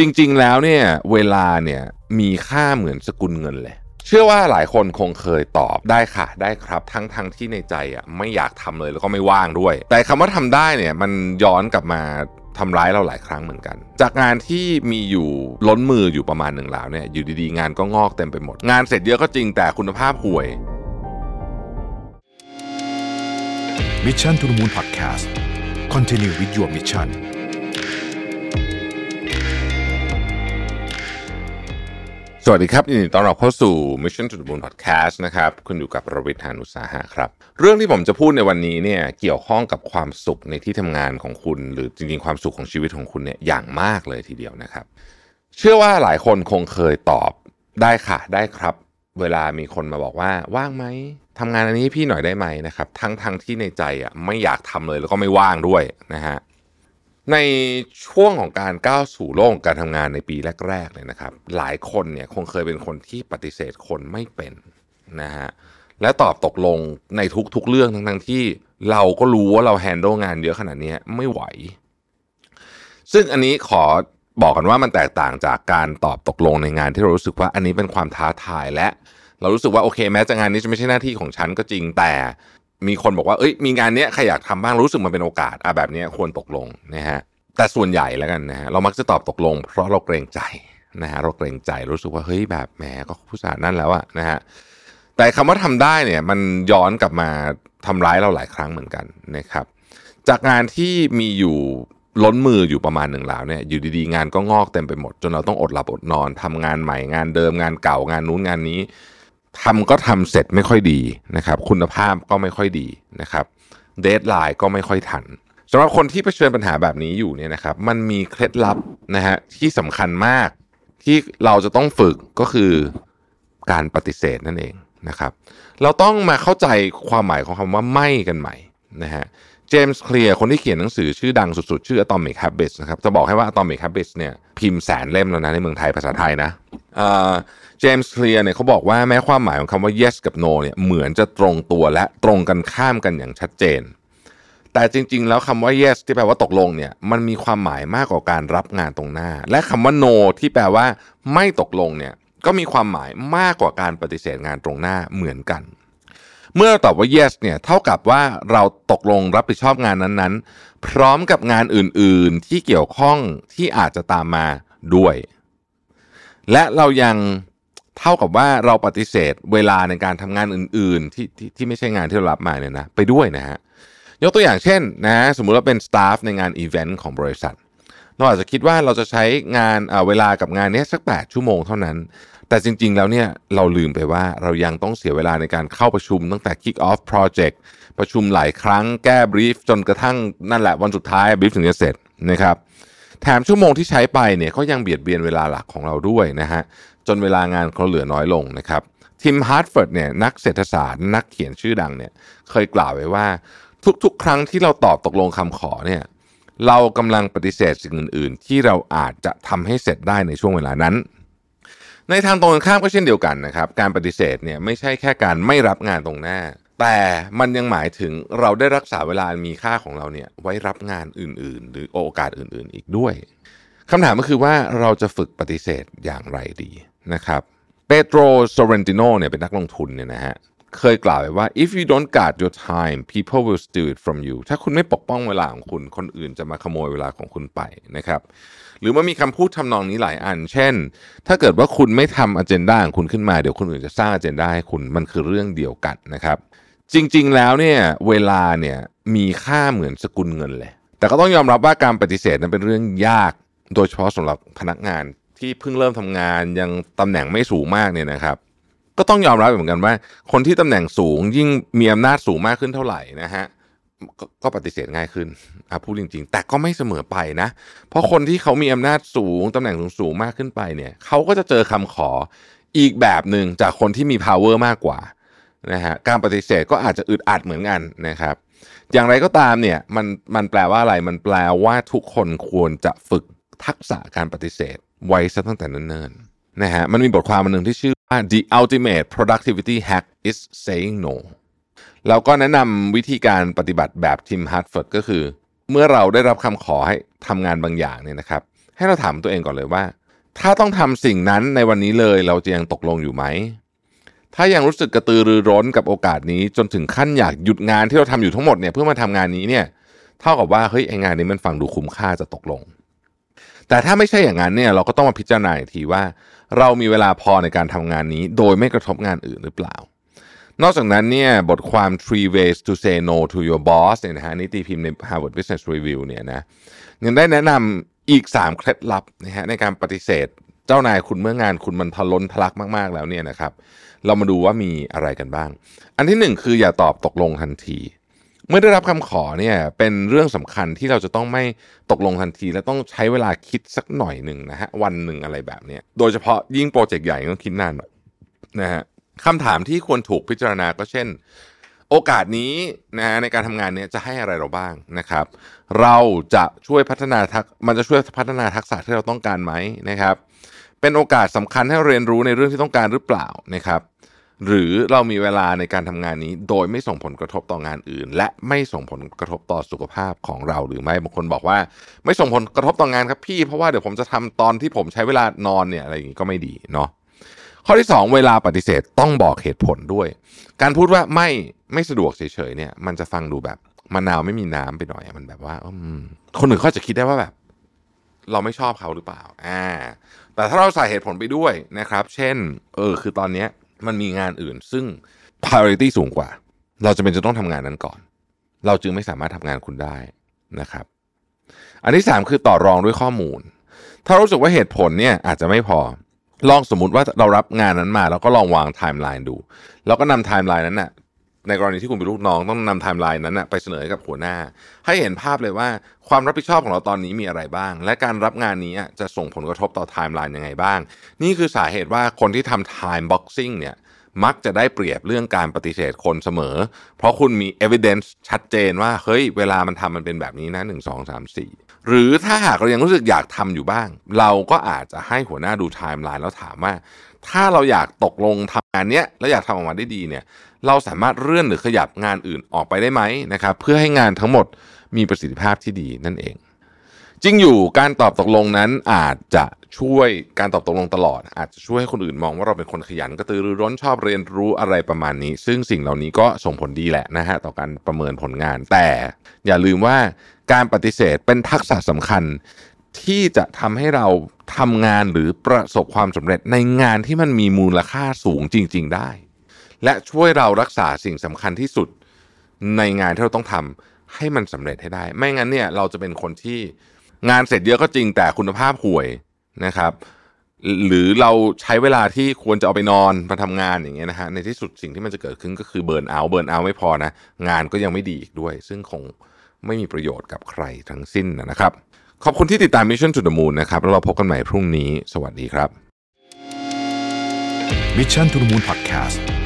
จริง ๆ แล้วเนี่ยเวลาเนี่ยมีค่าเหมือนสกุลเงินเลย เชื่อว่าหลายคนคงเคยตอบได้ค่ะ ได้ครับ ทั้งทั้งที่ในใจอะไม่อยากทำเลยแล้วก็ไม่ว่างด้วย แต่คำว่าทำได้เนี่ยมันย้อนกลับมาทำร้ายเราหลายครั้งเหมือนกัน จากงานที่มีอยู่ล้นมืออยู่ประมาณหนึ่งแล้วเนี่ยอยู่ดีๆ งานก็งอกเต็มไปหมด งานเสร็จเยอะก็จริงแต่คุณภาพห่วย Mission to the Moon Podcast Continue with your mission สวัสดีครับยินดีต้อนรับเข้าสู่ Mission to the Moon Podcast นะครับคุณอยู่กับรวิทยานุสาหะครับ เรื่องที่ผมจะพูดในวันนี้เนี่ยเกี่ยวข้องกับความสุขในที่ทำงานของคุณ หรือจริงๆความสุขของชีวิตของคุณเนี่ยอย่างมากเลยทีเดียวนะครับ เชื่อว่าหลายคนคงเคยตอบได้ค่ะ ได้ครับ เวลามีคนมาบอกว่าว่างไหมทำงานอันนี้ให้พี่หน่อยได้ไหมนะครับ ทั้งทั้งที่ในใจอะไม่อยากทำเลยแล้วก็ไม่ว่างด้วยนะฮะ ในช่วงของการก้าวสู่โลกการทำงานในปีแรกๆเลยนะครับ หลายคนเนี่ยคงเคยเป็นคนที่ปฏิเสธคนไม่เป็นนะฮะและตอบตกลงในทุกๆเรื่องทั้งๆที่เราก็รู้ว่าเราแฮนด์ลงานเยอะขนาดนี้ไม่ไหว ซึ่งอันนี้ขอบอกกันว่ามันแตกต่างจากการตอบตกลงในงานที่เรารู้สึกว่าอันนี้เป็นความท้าทายและ เรารู้สึกว่าโอเค แม้จะงานนี้จะไม่ใช่หน้าที่ของฉันก็จริงแต่ มีคนบอกว่าเอ้ยมีงานเนี้ยใครอยากทำบ้างรู้สึกมันเป็นโอกาสอะแบบนี้ควรตกลงนะฮะแต่ส่วนใหญ่แล้วกันนะฮะเรามักจะตอบตกลง เพราะเราเกรงใจนะฮะเราเกรงใจรู้สึกว่าเฮ้ยแบบแหมก็ผู้สานั่นแล้วอะนะฮะแต่คำว่าทำได้เนี่ยมันย้อนกลับมาทำร้ายเราหลายครั้งเหมือนกันนะครับ จากงานที่มีอยู่ล้นมืออยู่ประมาณหนึ่งแล้วเนี่ยอยู่ดีๆ งานก็งอกเต็มไปหมด จนเราต้องอดหลับอดนอนทำงานใหม่งานเดิมงานเก่างานนู้นงานนี้ ทำก็ทำเสร็จไม่ค่อยดีนะครับ คุณภาพก็ไม่ค่อยดีนะครับเดทไลน์ก็ไม่ค่อยทันสำหรับคนที่เผชิญปัญหาแบบนี้อยู่เนี่ยนะครับ มันมีเคล็ดลับนะฮะที่สำคัญมากที่เราจะต้องฝึกก็คือการปฏิเสธนั่นเองนะครับ เราต้องมาเข้าใจความหมายของคำว่าไม่กันใหม่นะฮะ จมส์เคลียร์คนที่เขียนหนังสือชื่อดังสุดๆ ชื่อ Atomic Habits นะครับ จะบอกให้ว่า Atomic Habits เนี่ยพิมพ์แสนเล่มแล้วนะในเมืองไทยภาษาไทยนะเจมส์เคลียร์เนี่ยเขาบอกว่าแม้ความหมายของคำว่า yes กับ no เนี่ยเหมือนจะตรงตัวและตรงกันข้ามกันอย่างชัดเจน แต่จริงๆ แล้วคำว่า yes ที่แปลว่าตกลงเนี่ยมันมีความหมายมากกว่าการรับงานตรงหน้า และคำว่า no ที่แปลว่าไม่ตกลงเนี่ยก็มีความหมายมากกว่าการปฏิเสธงานตรงหน้าเหมือนกัน เมื่อตอบว่า yes เนี่ยเท่ากับว่าเราตกลงรับผิดชอบงานนั้นๆ พร้อมกับงานอื่นๆที่เกี่ยวข้องที่อาจจะตามมาด้วย และเรายังเท่ากับว่าเราปฏิเสธเวลาในการทำงานอื่นๆที่ที่ที่ไม่ใช่งานที่เรารับมาเนี่ยนะไปด้วยนะฮะยกตัวอย่างเช่นนะสมมุติว่าเป็น staff ในงานอีเวนต์ของบริษัทเราอาจจะคิดว่าเราจะใช้งานเวลากับงานนี้สัก 8 ชั่วโมงเท่านั้น แต่จริง ๆ แล้วเนี่ยเราลืมไปว่าเรายังต้องเสียเวลาในการเข้าประชุมตั้งแต่ kick off project ประชุมหลายครั้งแก้ brief จนกระทั่งนั่นแหละวันสุดท้าย brief ถึงจะเสร็จนะครับแถมชั่วโมงที่ใช้ไปเนี่ยก็ยังเบียดเบียนเวลาหลักของเราด้วยนะฮะจนเวลางานเขาเหลือน้อยลงนะครับ Tim Harford เนี่ยนักเศรษฐศาสตร์ นักเขียนชื่อดังเนี่ยเคยกล่าวไว้ว่า ทุกๆ ครั้งที่เราตอบตกลงคำขอเนี่ยเรากำลังปฏิเสธสิ่งอื่น ๆ ที่เราอาจจะทำให้เสร็จได้ในช่วงเวลานั้น ในทางตรงกันข้ามก็เช่นเดียวกันนะครับ การปฏิเสธเนี่ยไม่ใช่แค่การไม่รับงานตรงหน้า แต่มันยังหมายถึงเราได้รักษาเวลามีค่าของเราเนี่ยไว้รับงานอื่น ๆ หรือโอกาสอื่น ๆ อีกด้วยคำถามก็คือว่าเราจะฝึกปฏิเสธอย่างไรดีนะครับเปโตรโซเรนติโนเนี่ยเป็นนักลงทุนเนี่ยนะฮะ เคยกล่าวไว้ว่า if you don't guard your time people will steal it from you ถ้าคุณไม่ปกป้องเวลาของคุณ คนอื่นจะมาขโมยเวลาของคุณไปนะครับ หรือมันมีคำพูดทำนองนี้หลายอัน เช่น ถ้าเกิดว่าคุณไม่ทำอ g e n d a ของคุณขึ้นมา เดี๋ยวคนอื่นจะสร้างอ g e n d a ให้คุณ มันคือเรื่องเดียวกันนะครับ จริง ๆ แล้วเนี่ยเวลาเนี่ยมีค่าเหมือนสกุลเงินเลย แต่ก็ต้องยอมรับว่าการปฏิเสธนั้นเป็นเรื่องยาก โดยเฉพาะสำหรับพนักงานที่เพิ่งเริ่มทำงานยังตำแหน่งไม่สูงมากเนี่ยนะครับ ก็ต้องยอมรับเหมือนกันว่า คนที่ตำแหน่งสูงยิ่งมีอำนาจสูงมากขึ้นเท่าไหร่นะฮะกก็ปฏิเสธง่ายขึ้นอะพูดจริง ๆ แต่ก็ไม่เสมอไปนะ เพราะคนที่เขามีอำนาจสูงตำแหน่งสูงๆมากขึ้นไปเนี่ยเขาก็จะเจอคำขออีกแบบหนึ่งจากคนที่มี power มากกว่านะฮะการปฏิเสธก็อาจจะอึดอัดเหมือนกันนะครับ อย่างไรก็ตามเนี่ยมันมันแปลว่าอะไรมันแปลว่าทุกคนควรจะฝึกทักษะการปฏิเสธไว้ซะตั้งแต่เนิ่นๆนะฮะมันมีบทความหนึ่งที่ชื่อ the ultimate productivity hack is saying no แล้วก็แนะนำวิธีการปฏิเสธแบบ Tim Harford ก็คือ เมื่อเราได้รับคำขอให้ทำงานบางอย่างเนี่ยนะครับ ให้เราถามตัวเองก่อนเลยว่า ถ้าต้องทำสิ่งนั้นในวันนี้เลยเราจะยังตกลงอยู่ไหม ถ้ายังรู้สึกกระตือรือร้นกับโอกาสนี้ จนถึงขั้นอยากหยุดงานที่เราทำอยู่ทั้งหมดเนี่ยเพื่อมาทำงานนี้เนี่ยเท่ากับว่าเฮ้ยไองานนี้มันฟังดูคุ้มค่าจะตกลง แต่ถ้าไม่ใช่อย่างนั้นเนี่ยเราก็ต้องมาพิจารณาอีกทีว่า เรามีเวลาพอในการทำงานนี้ โดยไม่กระทบงานอื่นหรือเปล่า นอกจากนั้นเนี่ยบทความ three ways to say no to your boss เนี่ยนะฮะนี่ตีพิมพ์ใน Harvard Business Review เนี่ยนะยังได้แนะนำอีก 3 เคล็ดลับนะฮะในการปฏิเสธเจ้านายคุณเมื่องานคุณมันทะล้นทะลักมากๆแล้วเนี่ยนะครับ เรามาดูว่ามีอะไรกันบ้าง อันที่หนึ่งคืออย่าตอบตกลงทันที เมื่อได้รับคำขอเนี่ยเป็นเรื่องสำคัญที่เราจะต้องไม่ตกลงทันที และต้องใช้เวลาคิดสักหน่อยหนึ่งนะฮะวันหนึ่งอะไรแบบเนี้ยโดยเฉพาะยิ่งโปรเจกต์ใหญ่ต้องคิดนานหน่อยนะฮะคำถามที่ควรถูกพิจารณาก็เช่น โอกาสนี้นะฮะในการทำงานเนี้ยจะให้อะไรเราบ้างนะครับ เราจะช่วยพัฒนาทักมันจะช่วยพัฒนาทักษะที่เราต้องการไหมนะครับ เป็นโอกาสสำคัญให้เรียนรู้ในเรื่องที่ต้องการหรือเปล่านะครับ หรือเรามีเวลาในการทำงานนี้ โดยไม่ส่งผลกระทบต่องานอื่น และไม่ส่งผลกระทบต่อสุขภาพของเราหรือไม่บางคนบอกว่า ไม่ส่งผลกระทบต่องานครับพี่ เพราะว่าเดี๋ยวผมจะทำตอนที่ผมใช้เวลานอนเนี่ยอะไรอย่างนี้ก็ไม่ดีเนาะข้อที่ 2 เวลาปฏิเสธต้องบอกเหตุผลด้วย การพูดว่าไม่ไม่สะดวกเฉยๆเนี่ย มันจะฟังดูแบบมะนาวไม่มีน้ำไปหน่อยมันแบบว่าอคนอื่นเขาจะคิดได้ว่าแบบ เราไม่ชอบเขาหรือเปล่า อ่า แต่ถ้าเราใส่เหตุผลไปด้วยนะครับ เช่น เออ คือตอนเนี้ย มันมีงานอื่น ซึ่ง priority สูงกว่า เราจะเป็นจะต้องทำงานนั้นก่อน เราจึงไม่สามารถทำงานคุณได้นะครับ อันที่สามคือต่อรองด้วยข้อมูล ถ้ารู้สึกว่าเหตุผลเนี่ยอาจจะไม่พอลองสมมติว่าเรารับงานนั้นมา แล้วก็ลองวางไทม์ไลน์ดู แล้วก็นำไทม์ไลน์นั้นน่ะ ในกรณีที่คุณเป็นลูกน้องต้องนำไทม์ไลน์นั้นนะไปเสนอให้กับหัวหน้า ให้เห็นภาพเลยว่าความรับผิดชอบของเราตอนนี้มีอะไรบ้าง และการรับงานนี้จะส่งผลกระทบต่อไทม์ไลน์ยังไงบ้าง นี่คือสาเหตุว่าคนที่ทำ time boxing เนี่ยมักจะได้เปรียบเรื่องการปฏิเสธคนเสมอ เพราะคุณมี evidence ชัดเจนว่า เฮ้ย เวลามันทำมันเป็นแบบนี้นะหนึ่งสองสามสี่หรือถ้าหากเรายังรู้สึกอยากทำอยู่บ้าง เราก็อาจจะให้หัวหน้าดูไทม์ไลน์แล้วถามว่า ถ้าเราอยากตกลงทำงานเนี้ยแล้วอยากทำออกมาได้ดีเนี่ย เราสามารถเลื่อนหรือขยับงานอื่นออกไปได้ไหมนะครับ เพื่อให้งานทั้งหมดมีประสิทธิภาพที่ดีนั่นเอง จริงอยู่การตอบตกลงนั้นอาจจะช่วยการตอบตกลงตลอด อาจจะช่วยให้คนอื่นมองว่าเราเป็นคนขยันกระตือรือร้นชอบเรียนรู้อะไรประมาณนี้ ซึ่งสิ่งเหล่านี้ก็ส่งผลดีแหละนะฮะต่อการประเมินผลงาน แต่อย่าลืมว่าการปฏิเสธเป็นทักษะสำคัญที่จะทำให้เราทำงานหรือประสบความสำเร็จในงานที่มันมีมูลค่าสูงจริง ๆ ได้ และช่วยเรารักษาสิ่งสำคัญที่สุดในงานที่เราต้องทำให้มันสำเร็จให้ได้ ไม่งั้นเนี่ยเราจะเป็นคนที่งานเสร็จเยอะก็จริงแต่คุณภาพห่วยนะครับ หรือเราใช้เวลาที่ควรจะเอาไปนอนมาทำงานอย่างเงี้ยนะฮะในที่สุดสิ่งที่มันจะเกิดขึ้นก็คือเบิร์นเอาเบิร์นเอาไม่พอนะ งานก็ยังไม่ดีอีกด้วย ซึ่งคงไม่มีประโยชน์กับใครทั้งสิ้นนะครับ ขอบคุณที่ติดตาม Mission to the Moon นะครับแล้วเราพบกันใหม่พรุ่งนี้ สวัสดีครับ Mission to the Moon Podcast